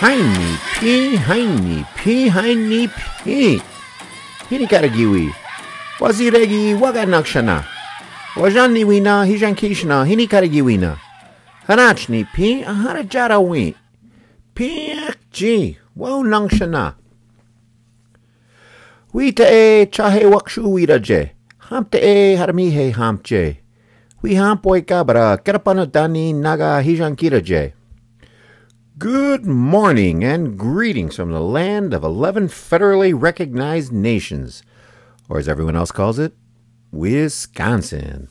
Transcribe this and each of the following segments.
Heiny pee, heiny pee, heiny pee. Hinikaregiwi. Waziregi waganakshana. Wajaniwina hijankishna hinikaregiwina. Harachni pee, ji, wau wonangshana. Wita e chahe wakshu wira je. Hamte e harmihe hamche. We hampoi kabra, kerpanotani naga hijan kira je. Good morning and greetings from the land of 11 federally recognized nations, or as everyone else calls it, Wisconsin.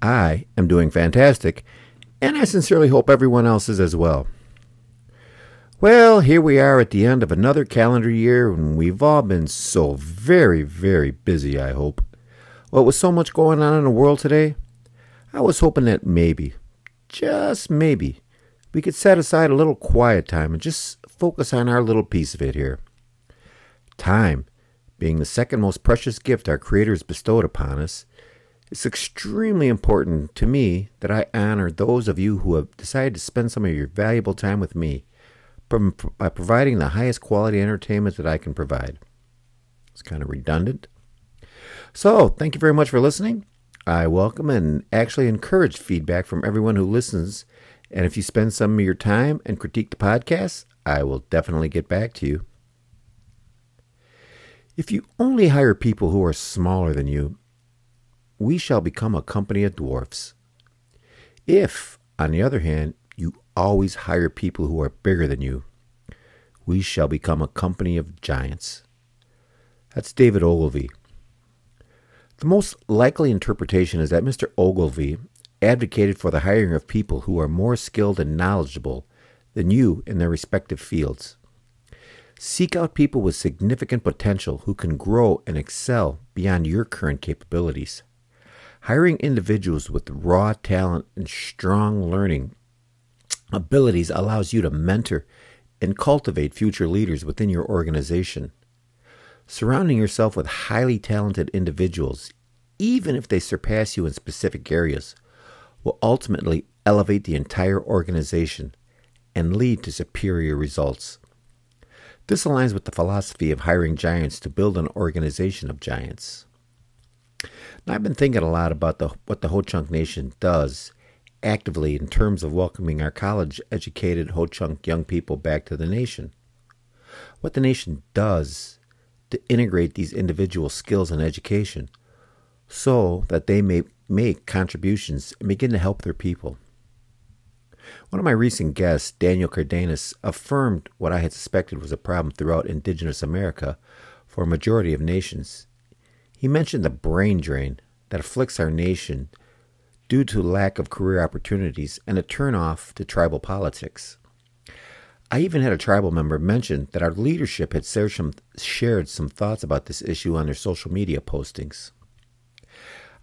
I am doing fantastic, and I sincerely hope everyone else is as well. Well, here we are at the end of another calendar year, and we've all been so very, very busy, I hope. What with so much going on in the world today, I was hoping that maybe, just maybe, we could set aside a little quiet time and just focus on our little piece of it here. Time, being the second most precious gift our Creator has bestowed upon us, it's extremely important to me that I honor those of you who have decided to spend some of your valuable time with me by providing the highest quality entertainment that I can provide. It's kind of redundant. So, thank you very much for listening. I welcome and actually encourage feedback from everyone who listens and if you spend some of your time and critique the podcast, I will definitely get back to you. If you only hire people who are smaller than you, we shall become a company of dwarfs. If, on the other hand, you always hire people who are bigger than you, we shall become a company of giants. That's David Ogilvy. The most likely interpretation is that Mr. Ogilvy advocated for the hiring of people who are more skilled and knowledgeable than you in their respective fields. Seek out people with significant potential who can grow and excel beyond your current capabilities. Hiring individuals with raw talent and strong learning abilities allows you to mentor and cultivate future leaders within your organization. Surrounding yourself with highly talented individuals, even if they surpass you in specific areas, will ultimately elevate the entire organization and lead to superior results. This aligns with the philosophy of hiring giants to build an organization of giants. Now, I've been thinking a lot about the, what the Ho Chunk Nation does actively in terms of welcoming our college educated Ho Chunk young people back to the nation. What the nation does to integrate these individual skills and education so that they may make contributions and begin to help their people. One of my recent guests, Daniel Cardenas, affirmed what I had suspected was a problem throughout indigenous America for a majority of nations. He mentioned the brain drain that afflicts our nation due to lack of career opportunities and a turnoff to tribal politics. I even had a tribal member mention that our leadership had shared some, thoughts about this issue on their social media postings.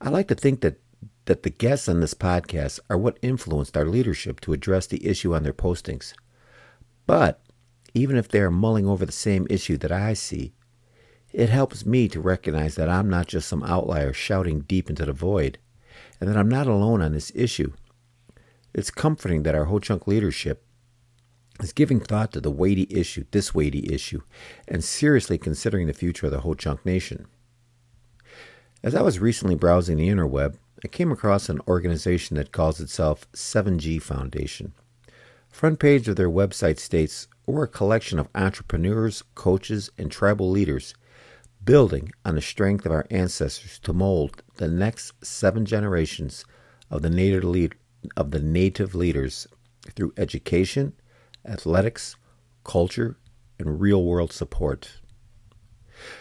I like to think that that the guests on this podcast are what influenced our leadership to address the issue on their postings. But even if they are mulling over the same issue that I see, it helps me to recognize that I'm not just some outlier shouting deep into the void, and that I'm not alone on this issue. It's comforting that our Ho Chunk leadership is giving thought to the weighty issue, this weighty issue, and seriously considering the future of the Ho Chunk Nation. As I was recently browsing the interweb, I came across an organization that calls itself 7G Foundation. Front page of their website states, we're a collection of entrepreneurs, coaches, and tribal leaders building on the strength of our ancestors to mold the next seven generations of the native, lead, of the native leaders through education, athletics, culture, and real world support.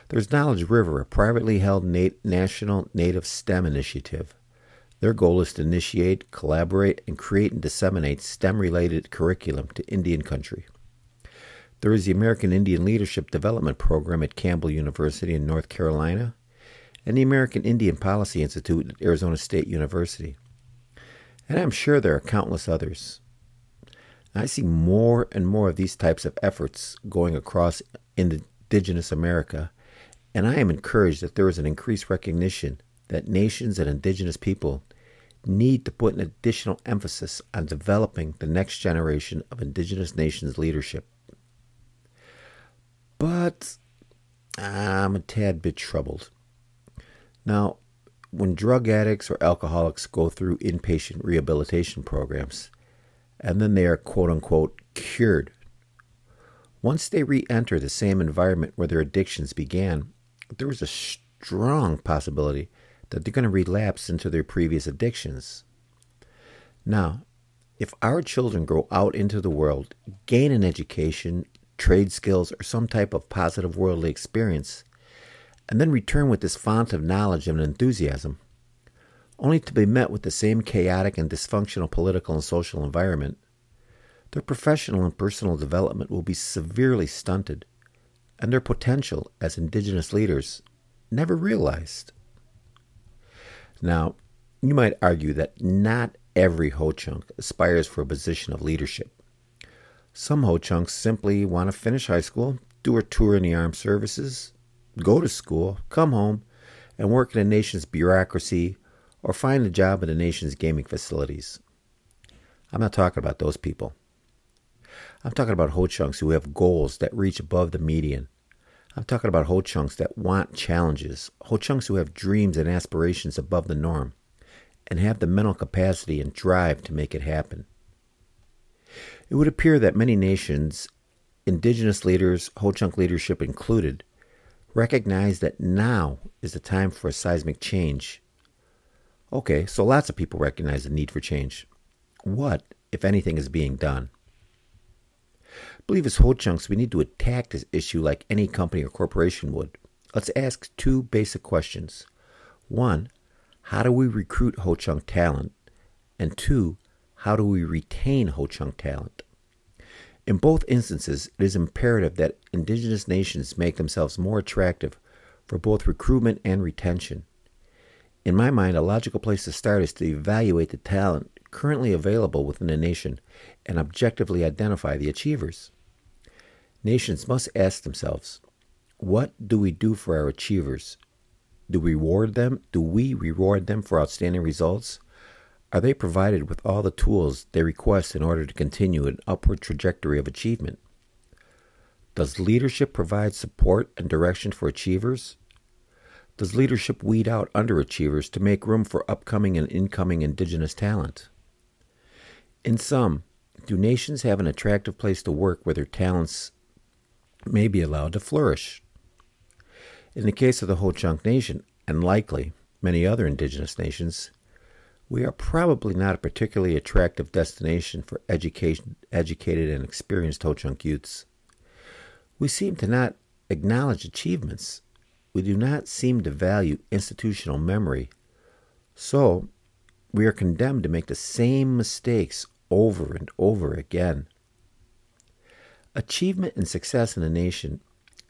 There's Knowledge River, a privately held nat- national native STEM initiative. Their goal is to initiate, collaborate, and create and disseminate STEM related curriculum to Indian country. There is the American Indian Leadership Development Program at Campbell University in North Carolina, and the American Indian Policy Institute at Arizona State University. And I'm sure there are countless others. I see more and more of these types of efforts going across indigenous America and I am encouraged that there is an increased recognition that nations and indigenous people need to put an additional emphasis on developing the next generation of indigenous nations leadership. but I'm a tad bit troubled. Now, when drug addicts or alcoholics go through inpatient rehabilitation programs, and then they are quote unquote cured, once they re enter the same environment where their addictions began, there is a strong possibility that they're going to relapse into their previous addictions. Now, if our children grow out into the world, gain an education, trade skills, or some type of positive worldly experience, and then return with this font of knowledge and enthusiasm, only to be met with the same chaotic and dysfunctional political and social environment, their professional and personal development will be severely stunted, and their potential as indigenous leaders never realized. Now, you might argue that not every Ho Chunk aspires for a position of leadership. Some Ho Chunks simply want to finish high school, do a tour in the armed services, go to school, come home, and work in the nation's bureaucracy or find a job in the nation's gaming facilities. I'm not talking about those people. I'm talking about Ho Chunks who have goals that reach above the median. I'm talking about Ho Chunks that want challenges, Ho Chunks who have dreams and aspirations above the norm, and have the mental capacity and drive to make it happen. It would appear that many nations, indigenous leaders, Ho Chunk leadership included, recognize that now is the time for a seismic change. Okay, so lots of people recognize the need for change. What, if anything, is being done? I believe as Ho Chunks, we need to attack this issue like any company or corporation would. Let's ask two basic questions. One, how do we recruit Ho Chunk talent? And two, how do we retain Ho Chunk talent? In both instances, it is imperative that indigenous nations make themselves more attractive for both recruitment and retention. In my mind, a logical place to start is to evaluate the talent currently available within a nation and objectively identify the achievers. Nations must ask themselves, what do we do for our achievers? Do we reward them? Do we reward them for outstanding results? Are they provided with all the tools they request in order to continue an upward trajectory of achievement? Does leadership provide support and direction for achievers? Does leadership weed out underachievers to make room for upcoming and incoming indigenous talent? In sum, do nations have an attractive place to work where their talents may be allowed to flourish? In the case of the Ho Chunk Nation, and likely many other indigenous nations, we are probably not a particularly attractive destination for education, educated and experienced Ho Chunk youths. We seem to not acknowledge achievements. We do not seem to value institutional memory. So, we are condemned to make the same mistakes over and over again. Achievement and success in a nation,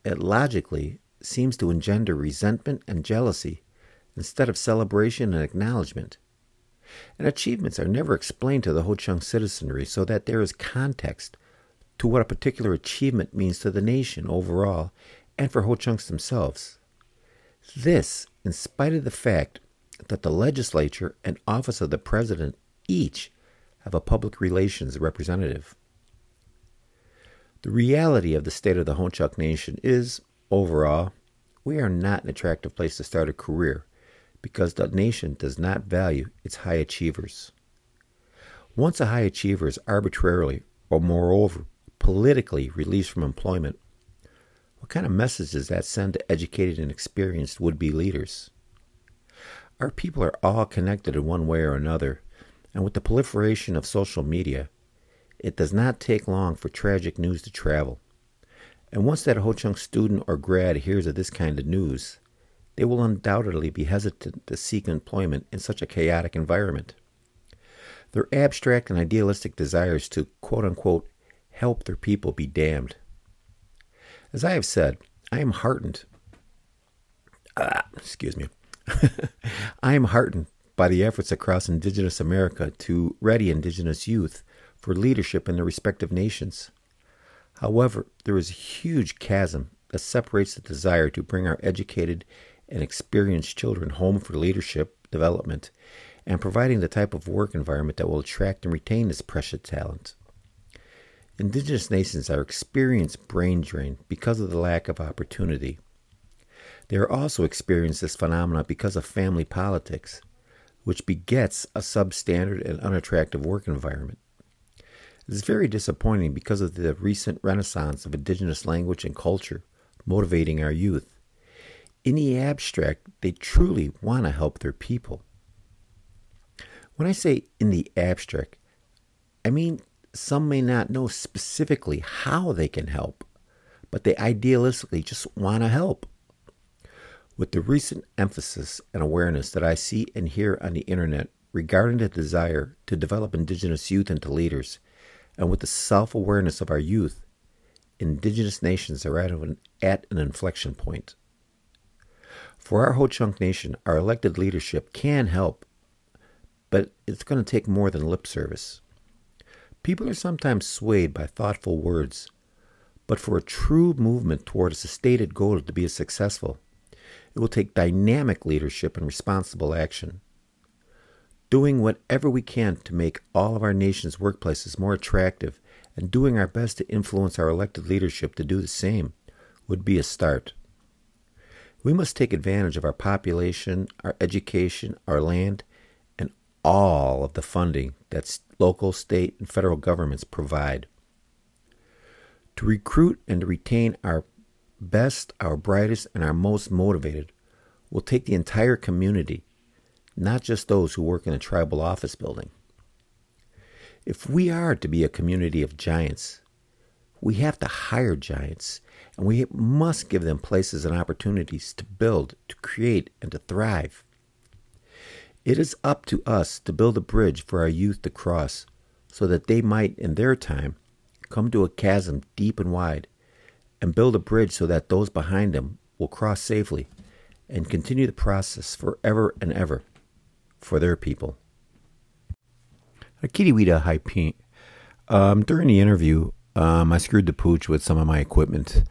it logically seems to engender resentment and jealousy instead of celebration and acknowledgement. And achievements are never explained to the Ho Chunk citizenry so that there is context to what a particular achievement means to the nation overall and for Ho Chunks themselves. This, in spite of the fact that the legislature and office of the president each have a public relations representative. The reality of the state of the Ho Chunk Nation is, overall, we are not an attractive place to start a career because the nation does not value its high achievers. Once a high achiever is arbitrarily, or moreover, politically released from employment, what kind of message does that send to educated and experienced would be leaders? Our people are all connected in one way or another, and with the proliferation of social media, it does not take long for tragic news to travel. And once that Ho Chunk student or grad hears of this kind of news, they will undoubtedly be hesitant to seek employment in such a chaotic environment. Their abstract and idealistic desires to quote unquote help their people be damned. As I have said, I am heartened. Ah, excuse me. I am heartened by the efforts across Indigenous America to ready Indigenous youth for leadership in their respective nations. However, there is a huge chasm that separates the desire to bring our educated and experienced children home for leadership development and providing the type of work environment that will attract and retain this precious talent. Indigenous nations are experiencing brain drain because of the lack of opportunity. They are also experiencing this phenomena because of family politics, which begets a substandard and unattractive work environment. It is very disappointing because of the recent renaissance of indigenous language and culture motivating our youth. In the abstract, they truly want to help their people. When I say in the abstract, I mean some may not know specifically how they can help, but they idealistically just want to help. With the recent emphasis and awareness that I see and hear on the internet regarding the desire to develop Indigenous youth into leaders, and with the self awareness of our youth, Indigenous nations are at an, at an inflection point. For our Ho Chunk Nation, our elected leadership can help, but it's going to take more than lip service. People are sometimes swayed by thoughtful words, but for a true movement towards a stated goal to be successful, it will take dynamic leadership and responsible action. Doing whatever we can to make all of our nation's workplaces more attractive and doing our best to influence our elected leadership to do the same would be a start. We must take advantage of our population, our education, our land, and all of the funding that local, state, and federal governments provide. To recruit and to retain our best, our brightest, and our most motivated will take the entire community, not just those who work in a tribal office building. If we are to be a community of giants, we have to hire giants and we must give them places and opportunities to build, to create, and to thrive. It is up to us to build a bridge for our youth to cross so that they might, in their time, come to a chasm deep and wide, and build a bridge so that those behind them will cross safely and continue the process forever and ever for their people. Akitiwida Haipink. Um, during the interview, um, I screwed the pooch with some of my equipment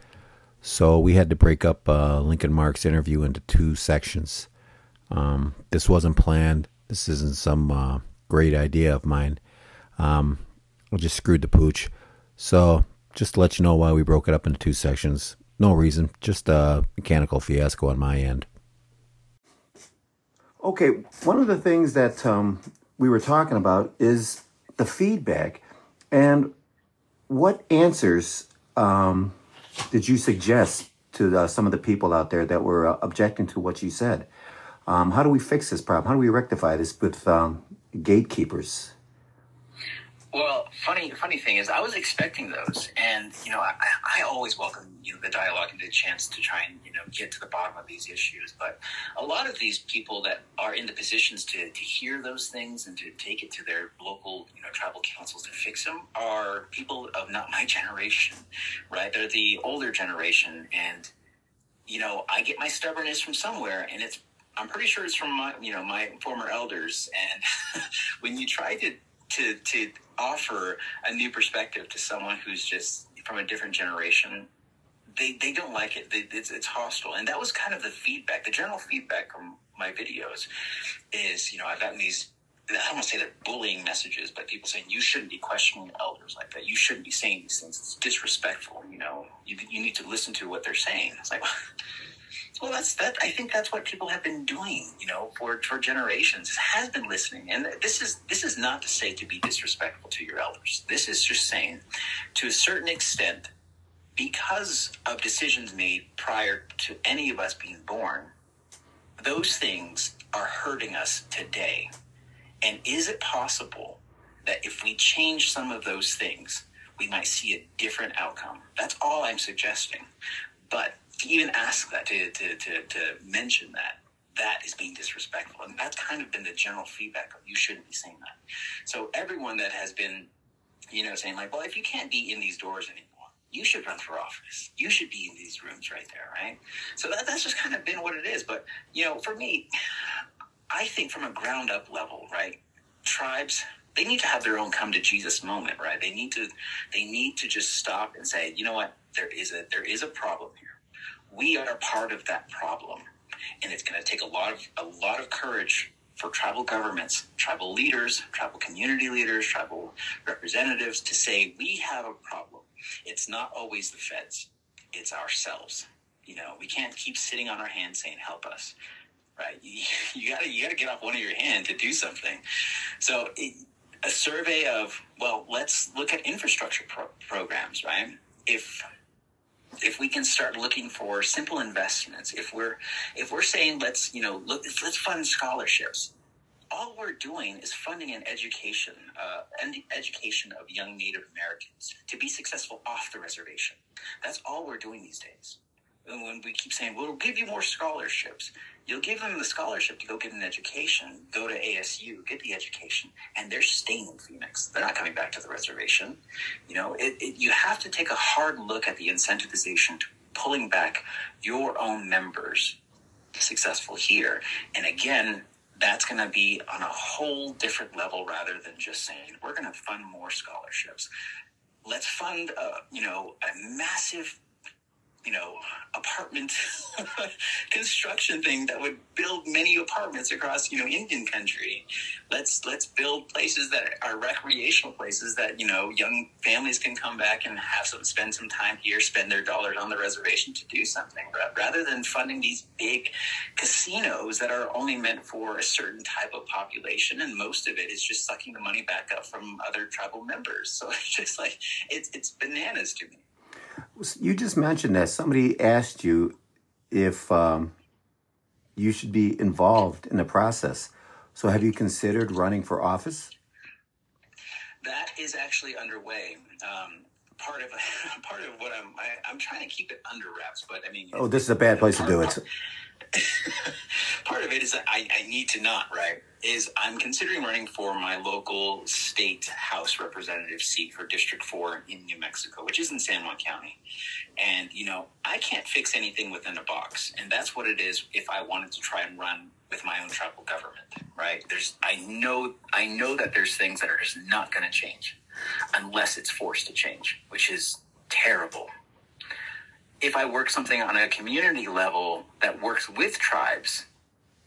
so we had to break up uh, Lincoln Mark's interview into two sections. Um, this wasn't planned. This isn't some uh, great idea of mine. Um, I just screwed the pooch. So just to let you know why we broke it up into two sections. No reason, just a mechanical fiasco on my end. Okay, one of the things that um, we were talking about is the feedback and what answers um, did you suggest to the, some of the people out there that were uh, objecting to what you said? Um, how do we fix this problem? How do we rectify this with um, gatekeepers? Well, funny funny thing is, I was expecting those, and you know, I, I always welcome you know the dialogue and the chance to try and you know get to the bottom of these issues. But a lot of these people that are in the positions to to hear those things and to take it to their local you know tribal councils to fix them are people of not my generation, right? They're the older generation, and you know, I get my stubbornness from somewhere, and it's I'm pretty sure it's from my you know my former elders, and when you try to to to offer a new perspective to someone who's just from a different generation they they don't like it they, it's, it's hostile and that was kind of the feedback the general feedback from my videos is you know i've gotten these I don't want to say they're bullying messages, but people saying you shouldn't be questioning elders like that. You shouldn't be saying these things. It's disrespectful. You know, you, you need to listen to what they're saying. It's like, well, that's that. I think that's what people have been doing, you know, for for generations. Has been listening, and this is this is not to say to be disrespectful to your elders. This is just saying, to a certain extent, because of decisions made prior to any of us being born, those things are hurting us today. And is it possible that if we change some of those things, we might see a different outcome? That's all I'm suggesting. But to even ask that, to, to, to, to mention that, that is being disrespectful. And that's kind of been the general feedback of you shouldn't be saying that. So everyone that has been, you know, saying like, well, if you can't be in these doors anymore, you should run for office. You should be in these rooms right there, right? So that, that's just kind of been what it is. But, you know, for me, I think from a ground up level, right? Tribes, they need to have their own come to Jesus moment, right? They need to, they need to just stop and say, you know what? There is a, there is a problem here we are part of that problem and it's going to take a lot of a lot of courage for tribal governments, tribal leaders, tribal community leaders, tribal representatives to say, we have a problem. It's not always the feds, it's ourselves. You know, we can't keep sitting on our hands saying, help us. Right? You, you gotta you gotta get off one of your hands to do something. So it, a survey of well, let's look at infrastructure pro- programs. Right? If if we can start looking for simple investments, if we're if we're saying let's you know look let's fund scholarships, all we're doing is funding an education uh, and the education of young Native Americans to be successful off the reservation. That's all we're doing these days. And when we keep saying we'll give you more scholarships, you'll give them the scholarship to go get an education, go to ASU, get the education, and they're staying in Phoenix. They're not coming back to the reservation. You know, it, it, you have to take a hard look at the incentivization to pulling back your own members successful here. And again, that's going to be on a whole different level rather than just saying we're going to fund more scholarships. Let's fund, a, you know, a massive you know, apartment construction thing that would build many apartments across, you know, Indian country. Let's let's build places that are recreational places that, you know, young families can come back and have some spend some time here, spend their dollars on the reservation to do something rather than funding these big casinos that are only meant for a certain type of population and most of it is just sucking the money back up from other tribal members. So it's just like it's it's bananas to me. You just mentioned that somebody asked you if um, you should be involved in the process. So, have you considered running for office? That is actually underway. Um, part of part of what I'm I, am i am trying to keep it under wraps, but I mean, oh, this is a bad place to do it. part of it is that I, I need to not right is I'm considering running for my local state House representative seat for District 4 in New Mexico, which is in San Juan County. And, you know, I can't fix anything within a box. And that's what it is if I wanted to try and run with my own tribal government, right? There's, I know, I know that there's things that are just not going to change unless it's forced to change, which is terrible. If I work something on a community level that works with tribes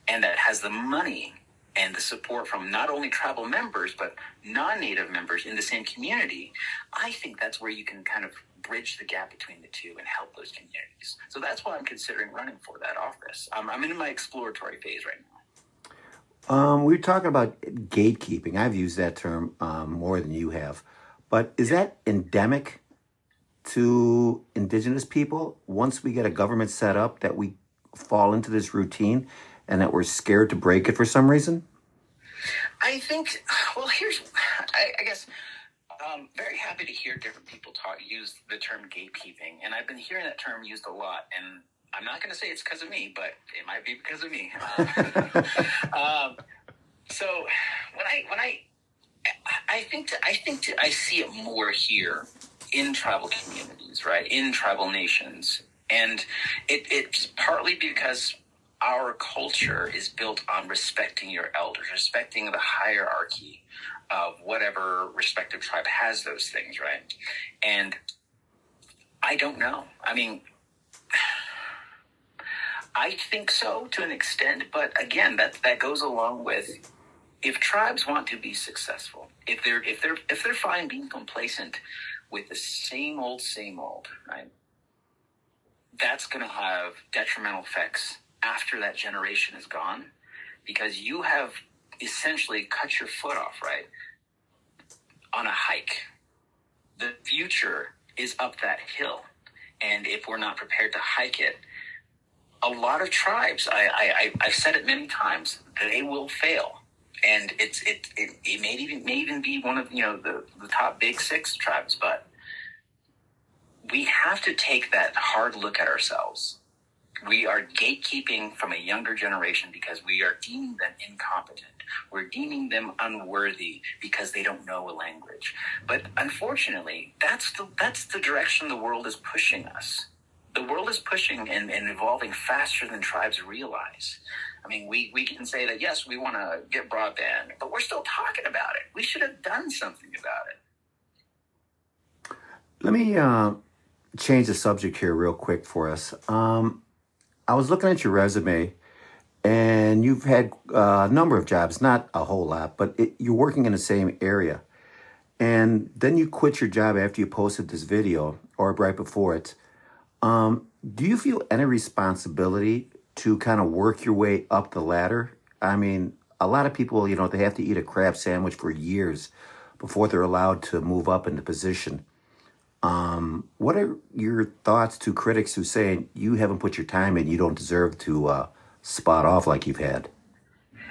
and that has the money and the support from not only tribal members but non-native members in the same community i think that's where you can kind of bridge the gap between the two and help those communities. So that's why i'm considering running for that office. Um, i'm in my exploratory phase right now. Um, we are talking about gatekeeping. I've used that term um, more than you have. But is that endemic to indigenous people once we get a government set up that we fall into this routine and that we're scared to break it for some reason? I think, well, here's, I, I guess, um, very happy to hear different people talk use the term gatekeeping, and I've been hearing that term used a lot. And I'm not going to say it's because of me, but it might be because of me. um, so when I when I I think to, I think to, I see it more here in tribal communities, right? In tribal nations, and it, it's partly because our culture is built on respecting your elders, respecting the hierarchy of whatever respective tribe has those things, right? And I don't know. I mean, I think so to an extent, but again, that that goes along with if tribes want to be successful, if they're if they're if they're fine being complacent with the same old same old, right? That's going to have detrimental effects after that generation is gone because you have essentially cut your foot off, right? On a hike. The future is up that hill. And if we're not prepared to hike it, a lot of tribes, I, I, I've said it many times, they will fail. And it's it, it, it may even may even be one of you know the, the top big six tribes, but we have to take that hard look at ourselves we are gatekeeping from a younger generation because we are deeming them incompetent. We're deeming them unworthy because they don't know a language. But unfortunately, that's the that's the direction the world is pushing us. The world is pushing and, and evolving faster than tribes realize. I mean, we, we can say that yes, we want to get broadband, but we're still talking about it. We should have done something about it. Let me uh, change the subject here real quick for us. Um, I was looking at your resume, and you've had uh, a number of jobs, not a whole lot, but it, you're working in the same area. And then you quit your job after you posted this video or right before it. Um, do you feel any responsibility to kind of work your way up the ladder? I mean, a lot of people, you know, they have to eat a crab sandwich for years before they're allowed to move up into position. Um, what are your thoughts to critics who say you haven't put your time in, you don't deserve to uh, spot off like you've had?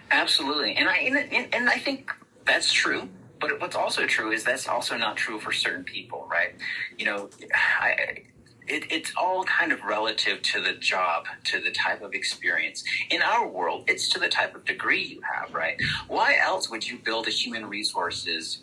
Absolutely, and I and, and I think that's true. But what's also true is that's also not true for certain people, right? You know, I, it, it's all kind of relative to the job, to the type of experience. In our world, it's to the type of degree you have, right? Why else would you build a human resources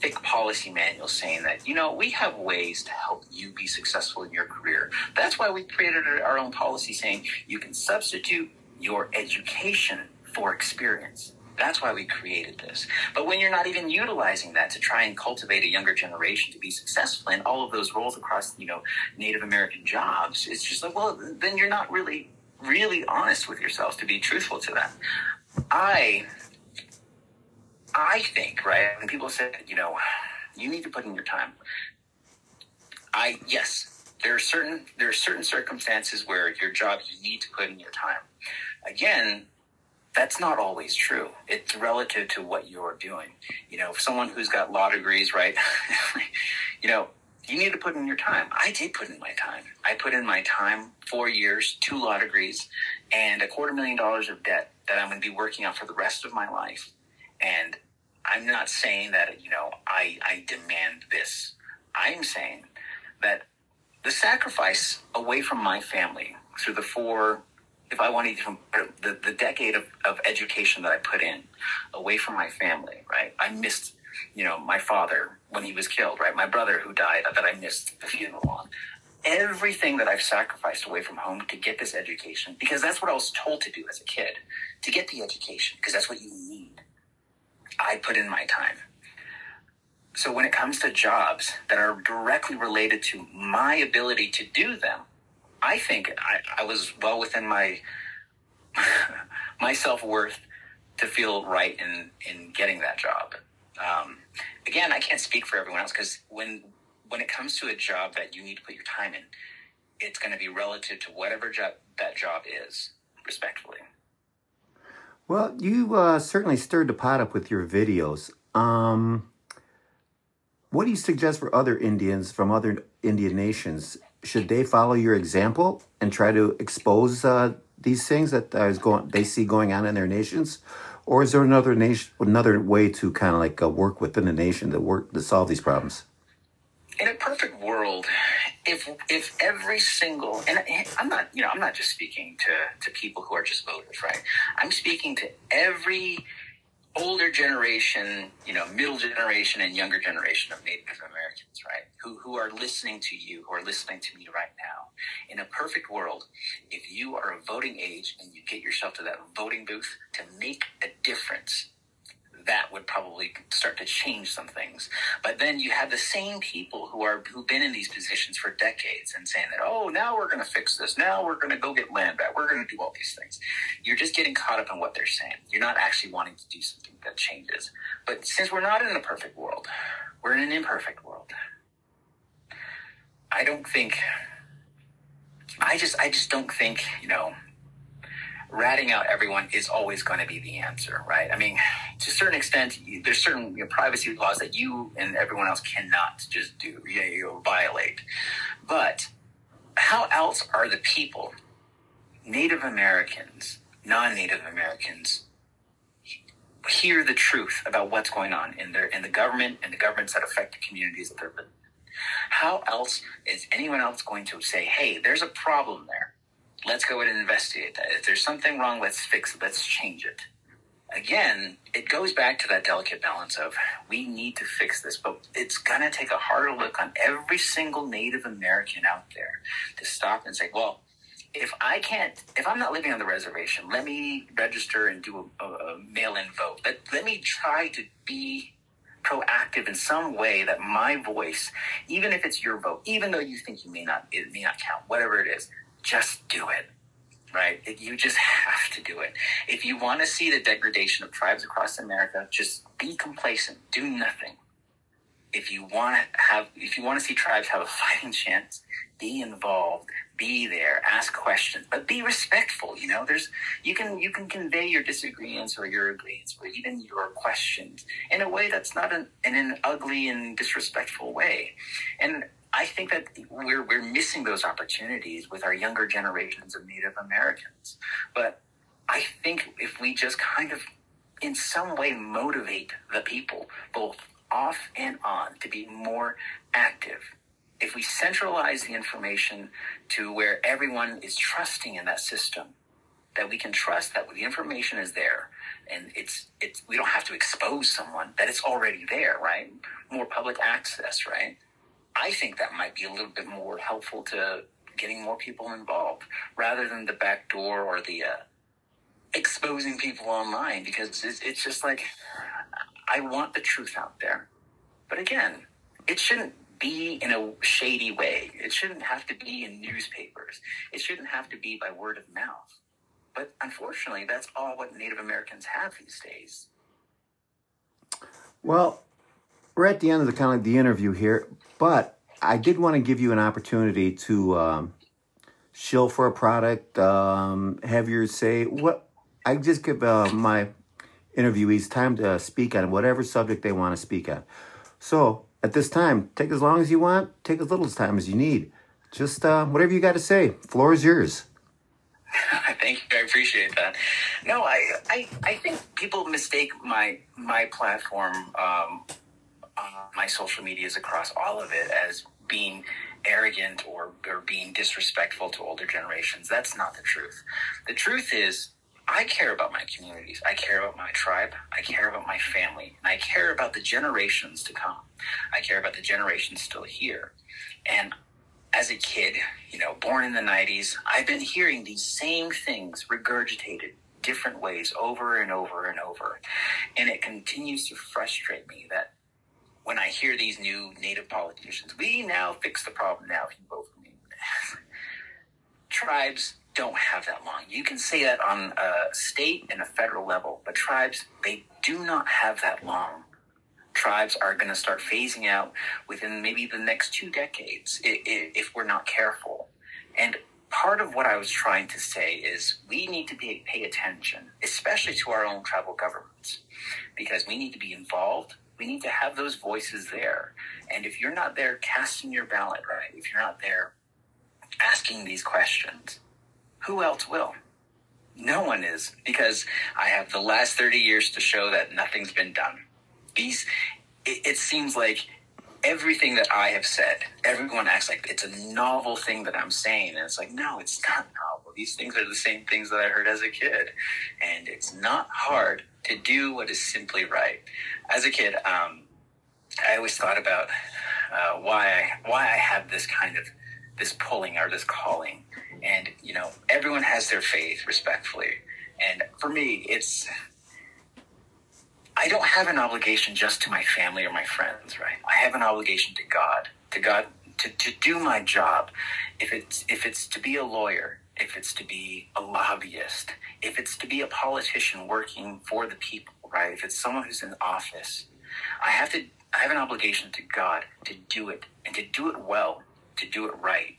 thick policy manual saying that, you know, we have ways to help you be successful in your career? That's why we created our own policy saying you can substitute your education for experience. That's why we created this. But when you're not even utilizing that to try and cultivate a younger generation to be successful in all of those roles across, you know, Native American jobs, it's just like, well, then you're not really, really honest with yourself to be truthful to that. I, I think, right, when people say, you know, you need to put in your time. I, yes, there are certain, there are certain circumstances where your job, you need to put in your time. Again, that's not always true. It's relative to what you're doing. You know, someone who's got law degrees, right? you know, you need to put in your time. I did put in my time. I put in my time, four years, two law degrees, and a quarter million dollars of debt that I'm going to be working on for the rest of my life. And I'm not saying that, you know, I, I demand this. I'm saying that the sacrifice away from my family through the four if I wanted to, the, the decade of, of education that I put in away from my family, right? I missed, you know, my father when he was killed, right? My brother who died that I missed the funeral on. Everything that I've sacrificed away from home to get this education, because that's what I was told to do as a kid, to get the education, because that's what you need. I put in my time. So when it comes to jobs that are directly related to my ability to do them, I think I, I was well within my my self worth to feel right in in getting that job. Um, again, I can't speak for everyone else because when when it comes to a job that you need to put your time in, it's going to be relative to whatever job that job is, respectfully. Well, you uh, certainly stirred the pot up with your videos. Um, what do you suggest for other Indians from other Indian nations should they follow your example and try to expose uh, these things that is going they see going on in their nations, or is there another nation another way to kind of like uh, work within the nation to work to solve these problems? In a perfect world, if if every single and I'm not you know I'm not just speaking to to people who are just voters, right? I'm speaking to every older generation, you know, middle generation and younger generation of Native Americans, right? Who, who are listening to you, who are listening to me right now. In a perfect world, if you are of voting age and you get yourself to that voting booth to make a difference that would probably start to change some things. But then you have the same people who are who've been in these positions for decades and saying that, oh, now we're going to fix this. Now we're going to go get land back. We're going to do all these things. You're just getting caught up in what they're saying. You're not actually wanting to do something that changes. But since we're not in a perfect world, we're in an imperfect world. I don't think. I just, I just don't think, you know, ratting out everyone is always going to be the answer, right? I mean, to a certain extent, there's certain you know, privacy laws that you and everyone else cannot just do, you know, violate. But how else are the people, Native Americans, non-Native Americans, hear the truth about what's going on in their in the government and the governments that affect the communities that they're living? How else is anyone else going to say, "Hey, there's a problem there"? Let's go ahead and investigate that. If there's something wrong, let's fix it. Let's change it. Again, it goes back to that delicate balance of we need to fix this, but it's going to take a harder look on every single Native American out there to stop and say, well, if I can't, if I'm not living on the reservation, let me register and do a, a, a mail in vote. Let, let me try to be proactive in some way that my voice, even if it's your vote, even though you think you may not, it may not count, whatever it is, just do it. right? You just have to do it. If you want to see the degradation of tribes across America, just be complacent, do nothing. If you want to have, if you want to see tribes have a fighting chance, be involved, be there, ask questions, but be respectful. You know, there's you can you can convey your disagreements or your agreements or even your questions in a way that's not an, in an ugly and disrespectful way. And I think that we're we're missing those opportunities with our younger generations of Native Americans. But I think if we just kind of in some way motivate the people, both off and on, to be more active if we centralize the information to where everyone is trusting in that system, that we can trust that the information is there and it's it's we don't have to expose someone that it's already there, right? More public access, right? I think that might be a little bit more helpful to getting more people involved rather than the back door or the uh, exposing people online because it's, it's just like I want the truth out there. But again, it shouldn't be in a shady way. It shouldn't have to be in newspapers. It shouldn't have to be by word of mouth. But unfortunately, that's all what Native Americans have these days. Well, we're at the end of the kind of the interview here, but I did want to give you an opportunity to um, shill for a product, um, have your say. What I just give uh, my interviewees time to speak on whatever subject they want to speak on. So at this time. Take as long as you want, take as little time as you need. Just uh, whatever you got to say. Floor is yours. Thank you. I appreciate that. No, I, I, I think people mistake my my platform, um, my social medias across all of it as being arrogant or, or being disrespectful to older generations. That's not the truth. The truth is I care about my communities. I care about my tribe. I care about my family. And I care about the generations to come. I care about the generations still here. And as a kid, you know, born in the 90s, I've been hearing these same things regurgitated different ways over and over and over. And it continues to frustrate me that when I hear these new native politicians, we now fix the problem now if you vote for me. Tribes don't have that long. You can say that on a state and a federal level, but tribes, they do not have that long. Tribes are going to start phasing out within maybe the next two decades if we're not careful. And part of what I was trying to say is we need to pay attention, especially to our own tribal governments, because we need to be involved. We need to have those voices there. And if you're not there casting your ballot, right, if you're not there asking these questions, who else will? No one is because I have the last 30 years to show that nothing's been done. These, it, it, seems like everything that I have said, everyone acts like it's a novel thing that I'm saying. And it's like, no, it's not novel. These things are the same things that I heard as a kid. And it's not hard to do what is simply right. As a kid, um, I always thought about uh, why I, why I have this kind of this pulling or this calling and you know everyone has their faith respectfully and for me it's i don't have an obligation just to my family or my friends right? I have an obligation to god to god to, to do my job. If it's if it's to be a lawyer if it's to be a lobbyist if it's to be a politician working for the people right? If it's someone who's in office i have to i have an obligation to god to do it and to do it well to do it right.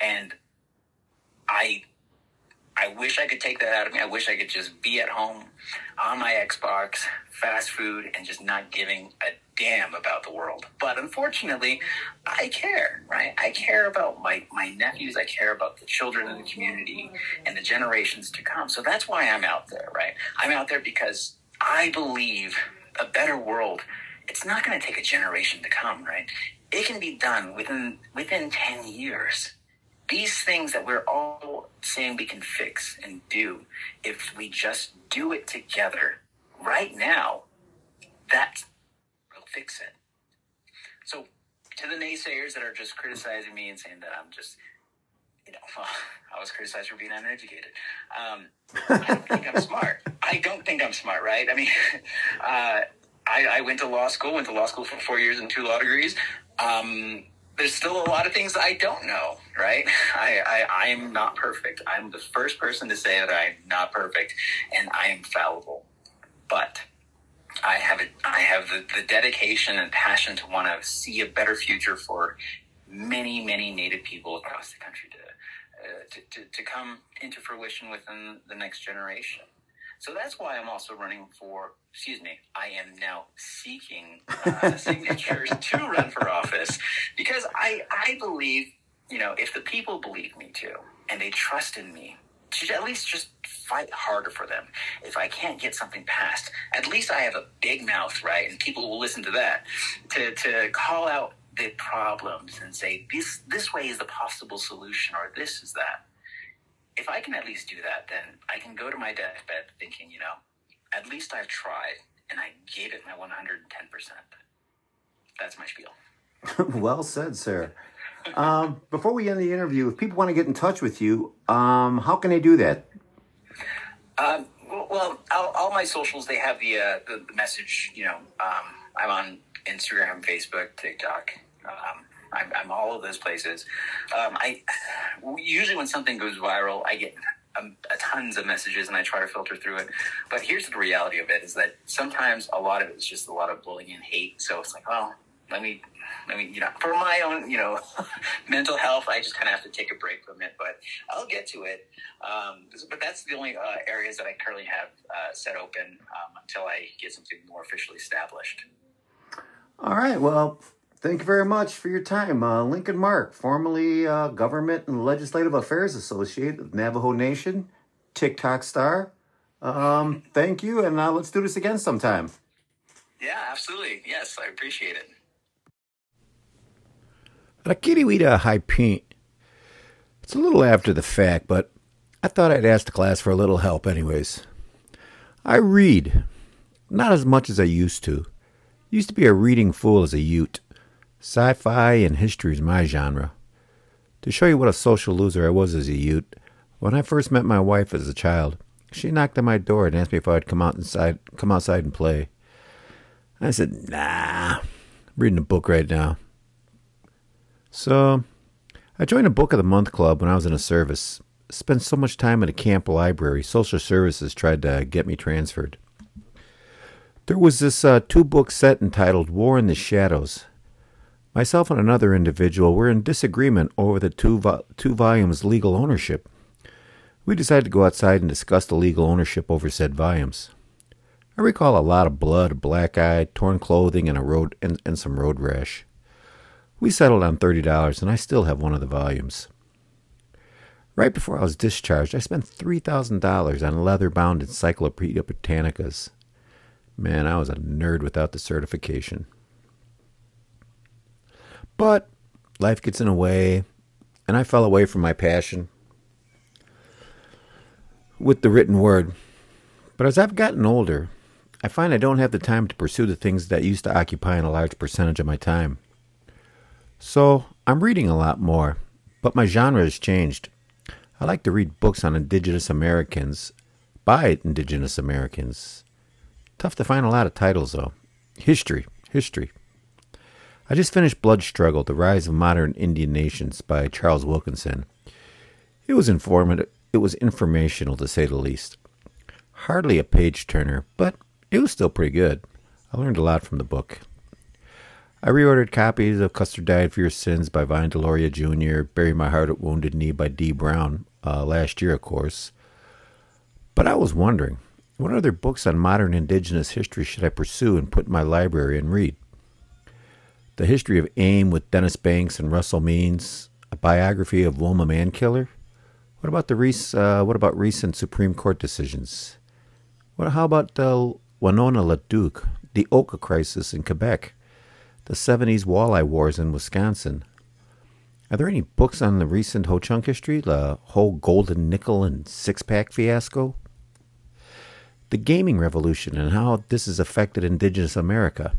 And I I wish I could take that out of me. I wish I could just be at home on my Xbox, fast food, and just not giving a damn about the world. But unfortunately, I care, right? I care about my, my nephews. I care about the children in the community and the generations to come. So that's why I'm out there, right? I'm out there because I believe a better world, it's not going to take a generation to come, right? It can be done within, within 10 years these things that we're all saying we can fix and do, if we just do it together right now, that will fix it. So, to the naysayers that are just criticizing me and saying that I'm just, you know, well, I was criticized for being uneducated. Um, I don't think I'm smart. I don't think I'm smart, right? I mean, uh, I, I, went to law school, went to law school for four years and two law degrees. Um, there's still a lot of things I don't know, right? I, I I'm not perfect. I'm the first person to say that I'm not perfect, and I am fallible. But I have a, I have the, the dedication and passion to want to see a better future for many many Native people across the country to, uh, to, to to come into fruition within the next generation. So that's why I'm also running for, excuse me, I am now seeking uh, signatures to run for office because I, I believe, you know, if the people believe me too and they trust in me, to at least just fight harder for them. If I can't get something passed, at least I have a big mouth, right? And people will listen to that to, to call out the problems and say, this, this way is the possible solution or this is that if I can at least do that, then I can go to my deathbed thinking, you know, at least I've tried and I gave it my 110%. That's my spiel. well said, sir. Um, before we end the interview, if people want to get in touch with you, um, how can they do that? Um, well, all, all, my socials, they have the, uh, the, the, message, you know, um, I'm on Instagram, Facebook, TikTok. Um, I'm, I'm all of those places. Um, I usually when something goes viral, I get tons of messages and I try to filter through it. But here's the reality of it: is that sometimes a lot of it is just a lot of bullying and hate. So it's like, well, let me, let mean, you know, for my own, you know, mental health, I just kind of have to take a break from it. But I'll get to it. Um, but that's the only uh, areas that I currently have uh, set open um, until I get something more officially established. All right. Well, Thank you very much for your time. Uh, Lincoln Mark, formerly uh, Government and Legislative Affairs Associate of Navajo Nation, TikTok star. Um, thank you, and uh, let's do this again sometime. Yeah, absolutely. Yes, I appreciate it. Rakiriwita High Paint. It's a little after the fact, but I thought I'd ask the class for a little help, anyways. I read, not as much as I used to. Used to be a reading fool as a Ute. Sci fi and history is my genre. To show you what a social loser I was as a Ute, when I first met my wife as a child, she knocked on my door and asked me if I'd come out inside, come outside and play. I said, "Nah, I'm reading a book right now." So, I joined a book of the month club when I was in a service. Spent so much time in a camp library, social services tried to get me transferred. There was this uh, two book set entitled War in the Shadows. Myself and another individual were in disagreement over the two, vo- two volumes' legal ownership. We decided to go outside and discuss the legal ownership over said volumes. I recall a lot of blood, a black eye, torn clothing, and a road and, and some road rash. We settled on thirty dollars, and I still have one of the volumes. Right before I was discharged, I spent three thousand dollars on leather-bound Encyclopedia Britannicas. Man, I was a nerd without the certification. But life gets in the way, and I fell away from my passion with the written word. But as I've gotten older, I find I don't have the time to pursue the things that used to occupy a large percentage of my time. So I'm reading a lot more, but my genre has changed. I like to read books on Indigenous Americans by Indigenous Americans. Tough to find a lot of titles, though. History, history. I just finished Blood Struggle The Rise of Modern Indian Nations by Charles Wilkinson. It was informative. It was informational to say the least. Hardly a page turner, but it was still pretty good. I learned a lot from the book. I reordered copies of Custer Died for Your Sins by Vine Deloria Jr., Bury My Heart at Wounded Knee by Dee Brown, uh, last year, of course. But I was wondering, what other books on modern indigenous history should I pursue and put in my library and read? The History of AIM with Dennis Banks and Russell Means, a biography of Wilma Mankiller. What about the rec- uh, what about recent Supreme Court decisions? What how about the Winona LaDuke, the Oka crisis in Quebec, the 70s walleye wars in Wisconsin? Are there any books on the recent Ho Chunk history, the whole golden nickel and six pack fiasco? The gaming revolution and how this has affected indigenous America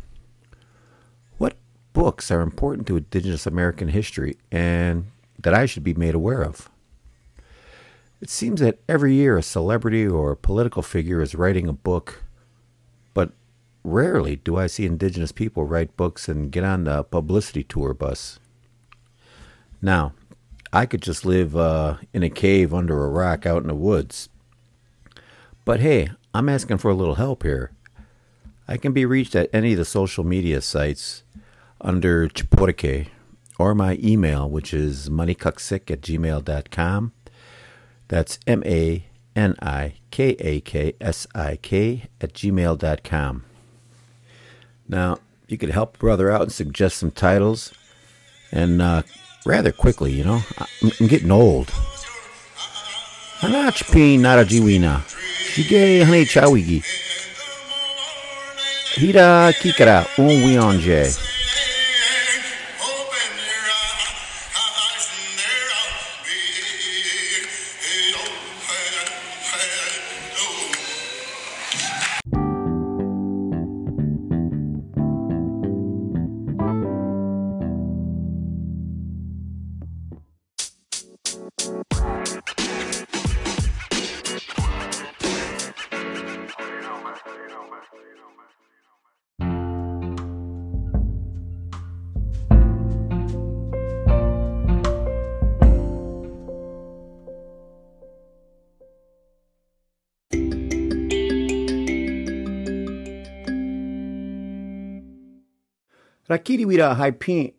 What books are important to Indigenous American history and that I should be made aware of. It seems that every year a celebrity or a political figure is writing a book, rarely do I see Indigenous people write books and get on the publicity tour bus. Now, I could just live uh, in a cave under a rock out in the woods. But hey, I'm asking for a little help here. I can be reached at any of the social media sites under Chiporike or my email, which is manikaksik at gmail.com. That's M A N I K A K S I K at gmail.com. Now, you could help brother out and suggest some titles, and uh, rather quickly, you know. I'm, I'm getting old. Hanachpin narajiwina. Shige hane chawigi. Hira kikara unwionje. Rakiriwira Haipin.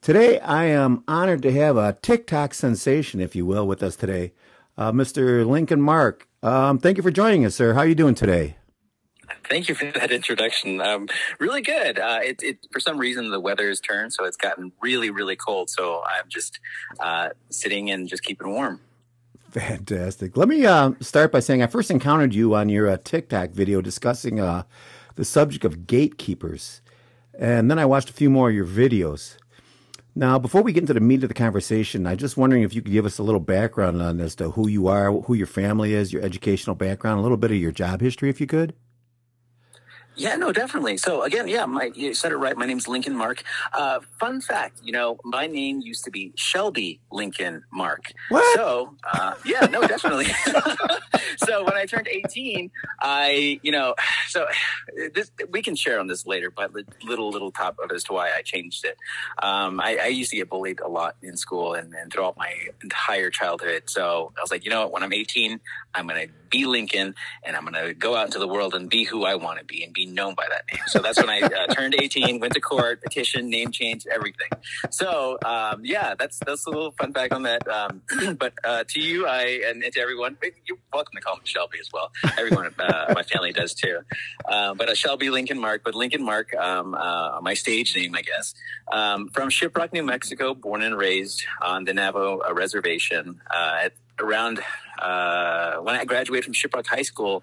Today, I am honored to have a TikTok sensation, if you will, with us today, uh, Mr. Lincoln Mark. Um, thank you for joining us, sir. How are you doing today? Thank you for that introduction. Um, really good. Uh, it, it, for some reason, the weather has turned, so it's gotten really, really cold. So I'm just uh, sitting and just keeping warm. Fantastic. Let me uh, start by saying I first encountered you on your uh, TikTok video discussing uh, the subject of gatekeepers. And then I watched a few more of your videos. Now, before we get into the meat of the conversation, I'm just wondering if you could give us a little background on as to who you are, who your family is, your educational background, a little bit of your job history, if you could. Yeah, no, definitely. So again, yeah, my you said it right. My name's Lincoln Mark. Uh, fun fact, you know, my name used to be Shelby Lincoln Mark. What? So uh, yeah, no, definitely. so when I turned 18, I, you know, so this we can share on this later, but little little top of as to why I changed it. Um, I, I, used to get bullied a lot in school and, and throughout my entire childhood. So I was like, you know what? When I'm 18, I'm going to be Lincoln and I'm going to go out into the world and be who I want to be and be known by that name. So that's when I uh, turned 18, went to court, petition, name change, everything. So um, yeah, that's that's a little fun fact on that. Um, but uh, to you, I and, to everyone, you're welcome to call me Shelby as well. Everyone, uh, my family does too. Uh, but a Shelby Lincoln Mark, but Lincoln Mark, um, uh, my stage name, I guess. Um, from Shiprock, New Mexico, born and raised on the Navajo uh, reservation. at around when I graduated from Shiprock High School,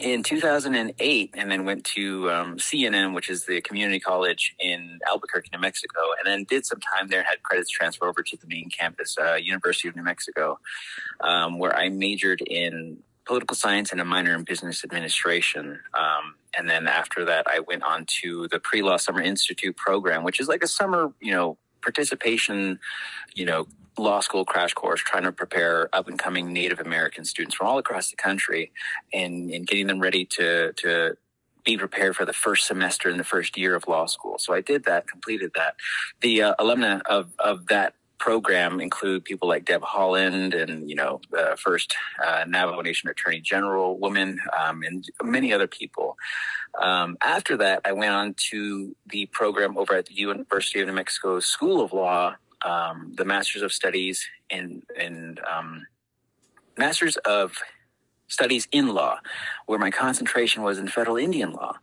in 2008 and then went to um, CNM, which is the community college in Albuquerque, New Mexico, and then did some time there, had credits transfer over to the main campus, uh, University of New Mexico, um, where I majored in political science and a minor in business administration. Um, and then after that, I went on to the Pre-Law Summer Institute program, which is like a summer, you know, participation, you know, law school crash course trying to prepare up and coming Native American students from all across the country and, and getting them ready to, to be prepared for the first semester in the first year of law school. So I did that, completed that. The uh, alumni of, of that program include people like Deb Haaland and, you know, the first uh, Navajo Nation Attorney General woman um, and many other people. Um, after that, I went on to the program over at the University of New Mexico School of Law um, the Masters of Studies in in um, Masters of Studies in Law, where my concentration was in federal Indian law.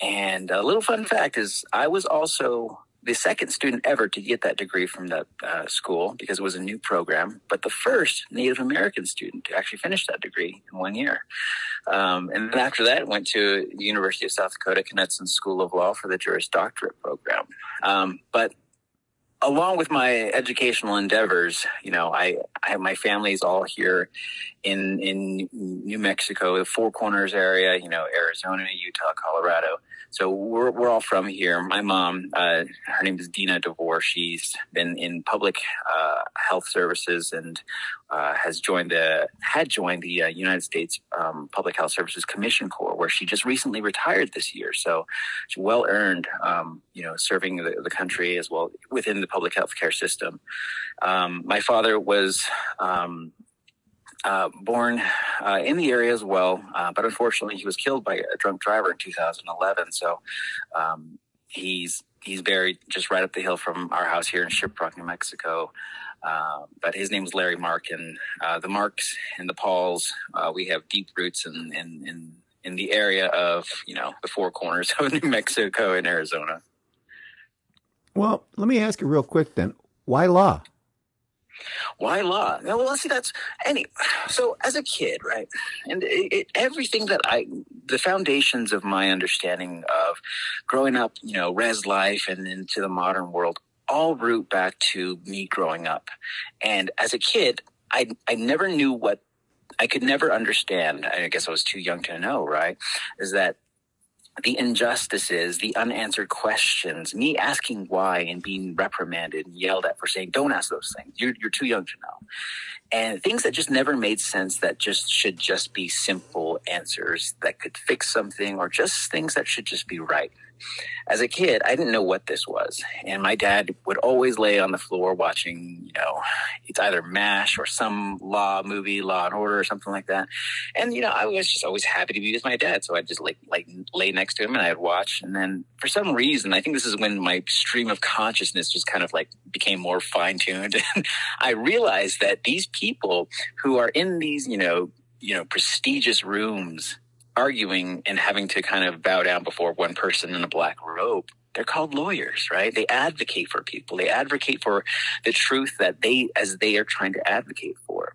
And a little fun fact is, I was also the second student ever to get that degree from that uh, school because it was a new program, but the first Native American student to actually finish that degree in one year. Um, and then after that, went to University of South Dakota Knudson School of Law for the Juris Doctorate program. Um, but along with my educational endeavors, you know, I, I have my family's all here in in New Mexico, the Four Corners area, you know, Arizona, Utah, Colorado. So we're we're all from here. My mom, uh, her name is Dina DeVore. She's been in public uh, health services and uh, has joined the had joined the uh, United States um, Public Health Services Commission Corps, where she just recently retired this year. So she's well earned, um, you know, serving the, the country as well within the public health care system. Um, my father was um, uh, born uh, in the area as well, uh, but unfortunately, he was killed by a drunk driver in 2011. So um, he's he's buried just right up the hill from our house here in Shiprock, New Mexico. Uh, but his name is Larry Mark, and uh, the Marks and the Pauls, uh, we have deep roots in, in, in in the area of you know the four corners of New Mexico and Arizona. Well, let me ask you real quick then. Why law? Why law? Well, let's see, that's any. So, as a kid, right, and it, it, everything that I, the foundations of my understanding of growing up, you know, res life and into the modern world, all root back to me growing up. And as a kid, I I never knew what I could never understand. I guess I was too young to know, right? Is that the injustices, the unanswered questions, me asking why and being reprimanded and yelled at for saying, don't ask those things. You're, you're too young to know. And things that just never made sense that just should just be simple answers that could fix something or just things that should just be right as a kid, I didn't know what this was. And my dad would always lay on the floor watching, you know, it's either MASH or some law movie, Law and Order or something like that. And, you know, I was just always happy to be with my dad. So I'd just like, like lay next to him and I'd watch. And then for some reason, I think this is when my stream of consciousness just kind of like became more fine tuned. And I realized that these people who are in these, you know, you know, prestigious rooms arguing and having to kind of bow down before one person in a black robe they're called lawyers right? They advocate for people. They advocate for the truth that they as they are trying to advocate for.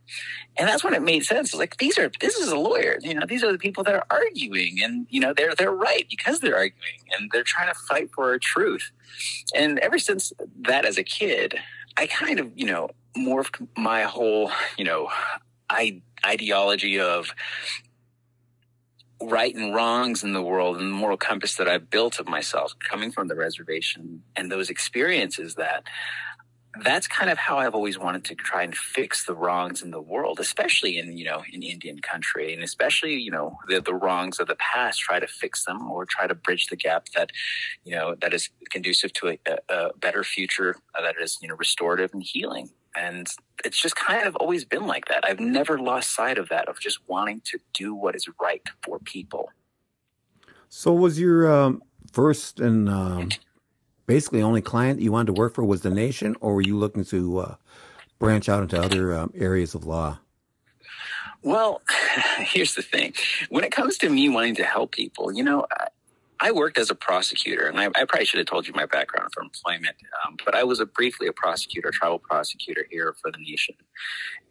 And that's when it made sense. It's like these are this is a lawyer. You know these are the people that are arguing and you know they're they're right because they're arguing and they're trying to fight for a truth. And ever since that as a kid i kind of you know morphed my whole you know I, ideology of right and wrongs in the world and the moral compass that I've built of myself coming from the reservation and those experiences that that's kind of how I've always wanted to try and fix the wrongs in the world, especially in, you know, in Indian country and especially, you know, the, the wrongs of the past, try to fix them or try to bridge the gap that, you know, that is conducive to a, a better future uh, that is, you know, restorative and healing. And it's just kind of always been like that. I've never lost sight of that, of just wanting to do what is right for people. So, was your um, first and um, basically only client you wanted to work for was the nation, or were you looking to uh, branch out into other um, areas of law? Well, here's the thing. When it comes to me wanting to help people, you know, I worked as a prosecutor, and I, I, probably should have told you my background for employment, um, but I was a briefly a prosecutor, tribal prosecutor here for the nation.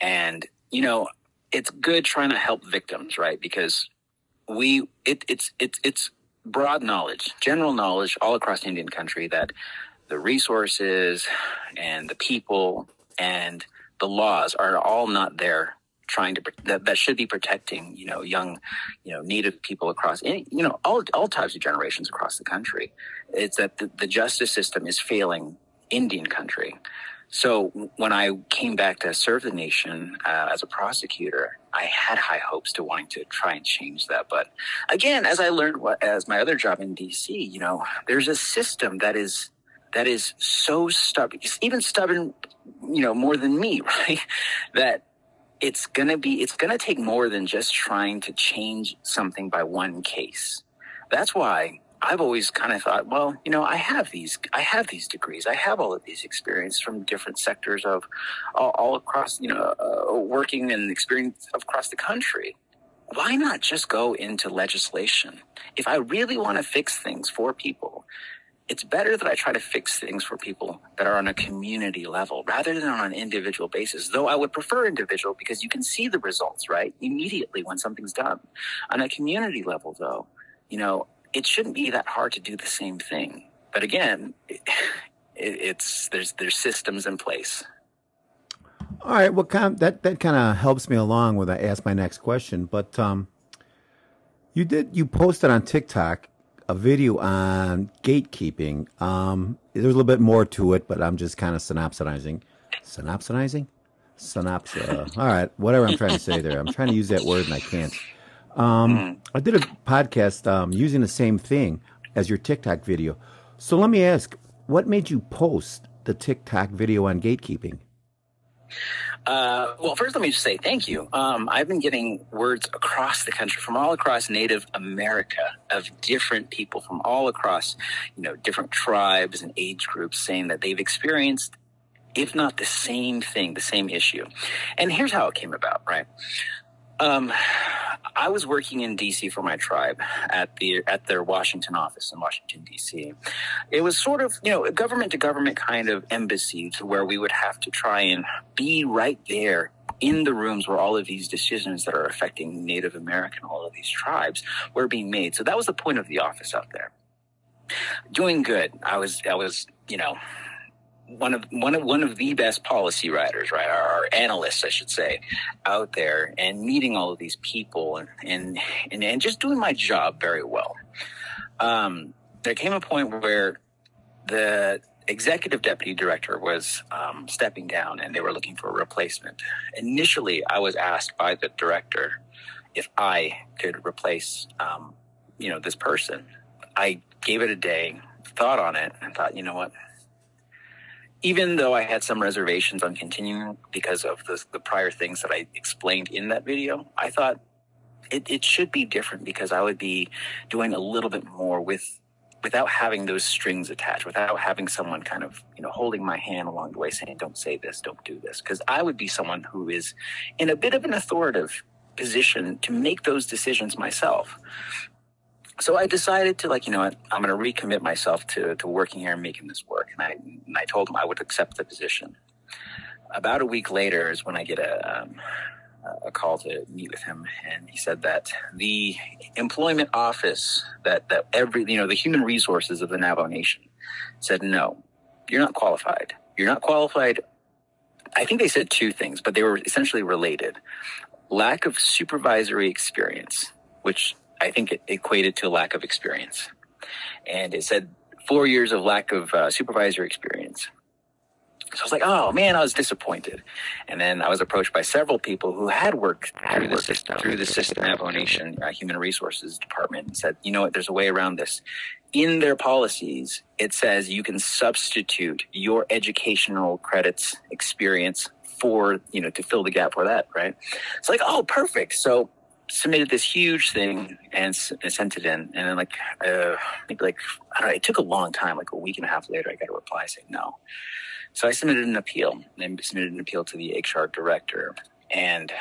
And, you know, it's good trying to help victims, right? Because we, it, it's, it's, it's broad knowledge, general knowledge all across Indian country that the resources and the people and the laws are all not there trying to that, that should be protecting you know young you know native people across any, you know all all types of generations across the country it's that the, the justice system is failing indian country so when I came back to serve the nation uh, as a prosecutor, I had high hopes to wanting to try and change that. But again, as I learned what, as my other job in DC, you know, there's a system that is that is so stubborn, even stubborn, you know, more than me, right? That it's to be it's to take more than just trying to change something by one case. That's why i've always kind of thought well you know i have these i have these degrees. I have all of these experience from different sectors of all, all across you know uh, working and experience across the country. Why not just go into legislation? If i really want to fix things for people it's better that I try to fix things for people that are on a community level rather than on an individual basis. Though I would prefer individual because you can see the results, right? Immediately when something's done. On a community level, though, you know, it shouldn't be that hard to do the same thing. But again, it, it's there's there's systems in place. All right, well, kind of, that that kind of helps me along when I ask my next question. But um, you did you posted on TikTok a video on gatekeeping. Um, there's a little bit more to it, but I'm just kind of synopsizing. Synopsizing? Synopsis. Uh, all right, whatever I'm trying to say there. I'm trying to use that word and I can't. Um, I did a podcast um, using the same thing as your TikTok video. So let me ask, what made you post the TikTok video on gatekeeping? Uh, well, first, let me just say thank you. Um, I've been getting words across the country from all across Native America of different people from all across, you know, different tribes and age groups saying that they've experienced, if not the same thing, the same issue. And here's how it came about, right? Um, I was working in DC for my tribe at the at their Washington office in Washington DC. It was sort of you know a government to government kind of embassy to where we would have to try and be right there in the rooms where all of these decisions that are affecting Native American, all of these tribes, were being made. So that was the point of the office out there. Doing good. I was I was you know one of one of one of the best policy writers, right, our, analysts, I should say, out there, and meeting all of these people and and and, and just doing my job very well. Um, there came a point where the executive deputy director was um, stepping down, and they were looking for a replacement. Initially, I was asked by the director if I could replace, um, you know, this person. I gave it a day, thought on it, and thought, you know what even though I had some reservations on continuing because of the, the prior things that I explained in that video, I thought it, it should be different because I would be doing a little bit more with without having those strings attached, without having someone kind of, you know, holding my hand along the way saying, don't say this, don't do this. Cause I would be someone who is in a bit of an authoritative position to make those decisions myself so I decided to like, you know what, I'm going to recommit myself to, to working here and making this work. And I, and I told him I would accept the position. About a week later is when I get a, um, a call to meet with him. And he said that the employment office that, that every, you know, the human resources of the Navajo Nation said, no, you're not qualified. You're not qualified. I think they said two things, but they were essentially related. Lack of supervisory experience, which I think it equated to a lack of experience. And it said four years of lack of uh, supervisor experience. So I was like, oh man, I was disappointed. And then I was approached by several people who had worked through the system, through the system Navajo Nation uh, Human Resources Department and said, you know what, there's a way around this. In their policies, it says you can substitute your educational credits experience for, you know, to fill the gap for that, right? It's like, oh, perfect. So submitted this huge thing and, sent it in. And then like, uh, maybe like, I don't know, it took a long time, like a week and a half later, I got a reply saying no. So I submitted an appeal and submitted an appeal to the HR director. And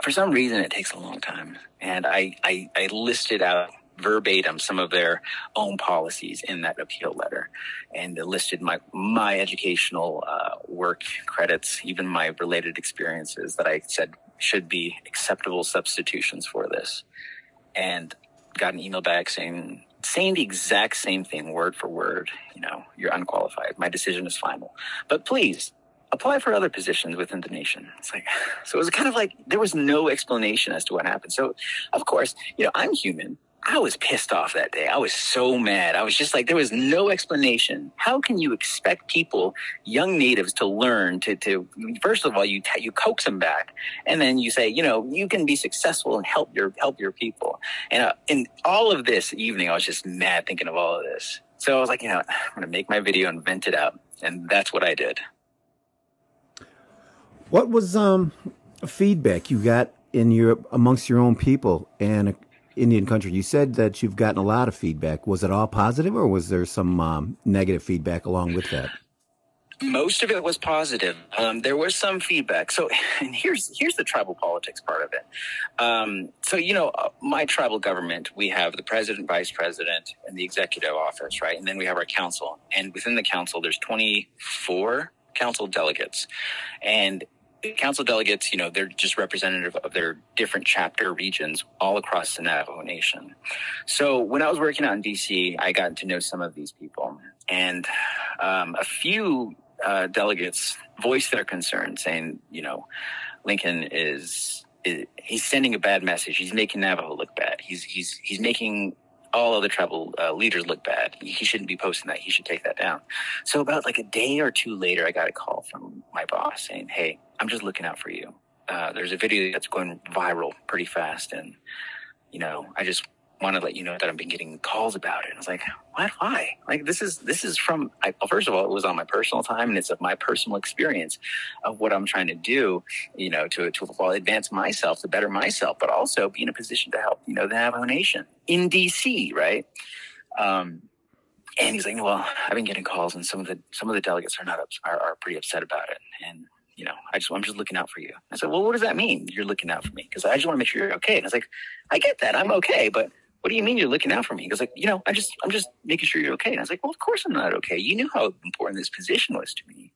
for some reason, it takes a long time. And I, I, I listed out verbatim some of their own policies in that appeal letter and listed my my educational uh, work credits even my related experiences that i said should be acceptable substitutions for this. And got an email back saying saying the exact same thing word for word. You know, you're unqualified. My decision is final. But please apply for other positions within the nation. It's like so it was kind of like there was no explanation as to what happened. So of course, you know, I'm human. I was pissed off that day. I was so mad. I was just like, there was no explanation. How can you expect people, young natives, to learn to, to first of all, you, you coax them back and then you say, you know, you can be successful and help your, help your people. And uh, in all of this evening, I was just mad thinking of all of this. So I was like, you know, I'm going to make my video and vent it out. And that's what I did. What was, um, feedback you got in your, amongst your own people and Indian country. You said that you've gotten a lot of feedback. Was it all positive, or was there some um, negative feedback along with that? Most of it was positive. Um, there was some feedback. So, and here's here's the tribal politics part of it. Um, so, you know, uh, my tribal government, we have the president, vice president, and the executive office, right? And then we have our council. And within the council, there's 24 council delegates, and council delegates, you know, they're just representative of their different chapter regions all across the Navajo Nation. So when I was working out in DC, I got to know some of these people, and um, a few uh, delegates voiced their concern, saying, you know, Lincoln is, is he's sending a bad message. He's making Navajo look bad. He's he's he's making all other tribal uh, leaders look bad. He shouldn't be posting that. He should take that down. So about like a day or two later, I got a call from my boss saying, "Hey, I'm just looking out for you. Uh, there's a video that's going viral pretty fast, and you know, I just want to let you know that I've been getting calls about it. And I was like, what? Why? Like this is this is from. I, well, first of all, it was on my personal time, and it's of my personal experience of what I'm trying to do. You know, to to well, advance myself, to better myself, but also be in a position to help. You know, the Navajo Nation in DC, right? Um, and he's like, well, I've been getting calls, and some of the some of the delegates are not are, are pretty upset about it, and you know, I just I'm just looking out for you. I said, well, what does that mean? You're looking out for me because I just want to make sure you're okay. And I was like, I get that, I'm okay, but what do you mean you're looking out for me? He goes like, you know, I just I'm just making sure you're okay. And I was like, well, of course I'm not okay. You knew how important this position was to me.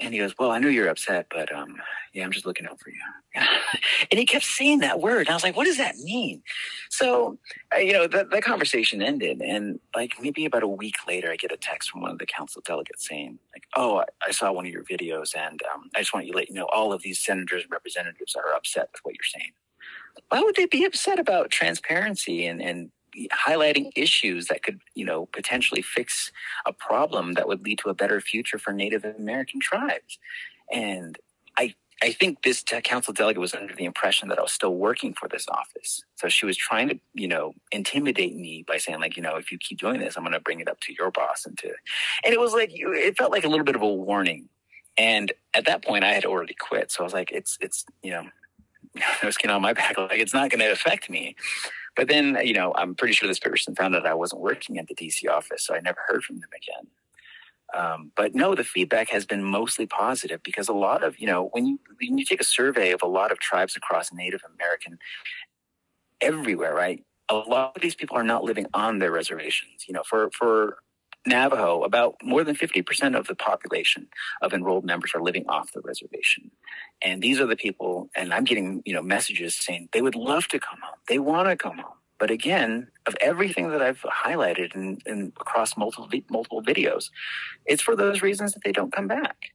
And he goes, well, I know you're upset, but um, yeah, I'm just looking out for you. and he kept saying that word. And I was like, what does that mean? So, uh, you know, that, that conversation ended. And like maybe about a week later, I get a text from one of the council delegates saying, like, oh, I, I saw one of your videos and um, I just want you to let you know all of these senators and representatives are upset with what you're saying. Why would they be upset about transparency and, and highlighting issues that could, you know, potentially fix a problem that would lead to a better future for Native American tribes. And I, I think this council delegate was under the impression that I was still working for this office. So she was trying to, you know, intimidate me by saying like, you know, if you keep doing this, I'm going to bring it up to your boss and to, and it was like, it felt like a little bit of a warning. And at that point I had already quit. So I was like, it's, it's, you know, no skin on my back. Like it's not going to affect me. But then, you know, I'm pretty sure this person found out I wasn't working at the DC office, so I never heard from them again. Um, but no, the feedback has been mostly positive because a lot of, you know, when you when you take a survey of a lot of tribes across Native American everywhere, right? A lot of these people are not living on their reservations. You know, for for Navajo, about more than 50% of the population of enrolled members are living off the reservation. And these are the people, and I'm getting, you know, messages saying they would love to come home. They want to come home. But again, of everything that I've highlighted and, across multiple multiple videos, it's for those reasons that they don't come back.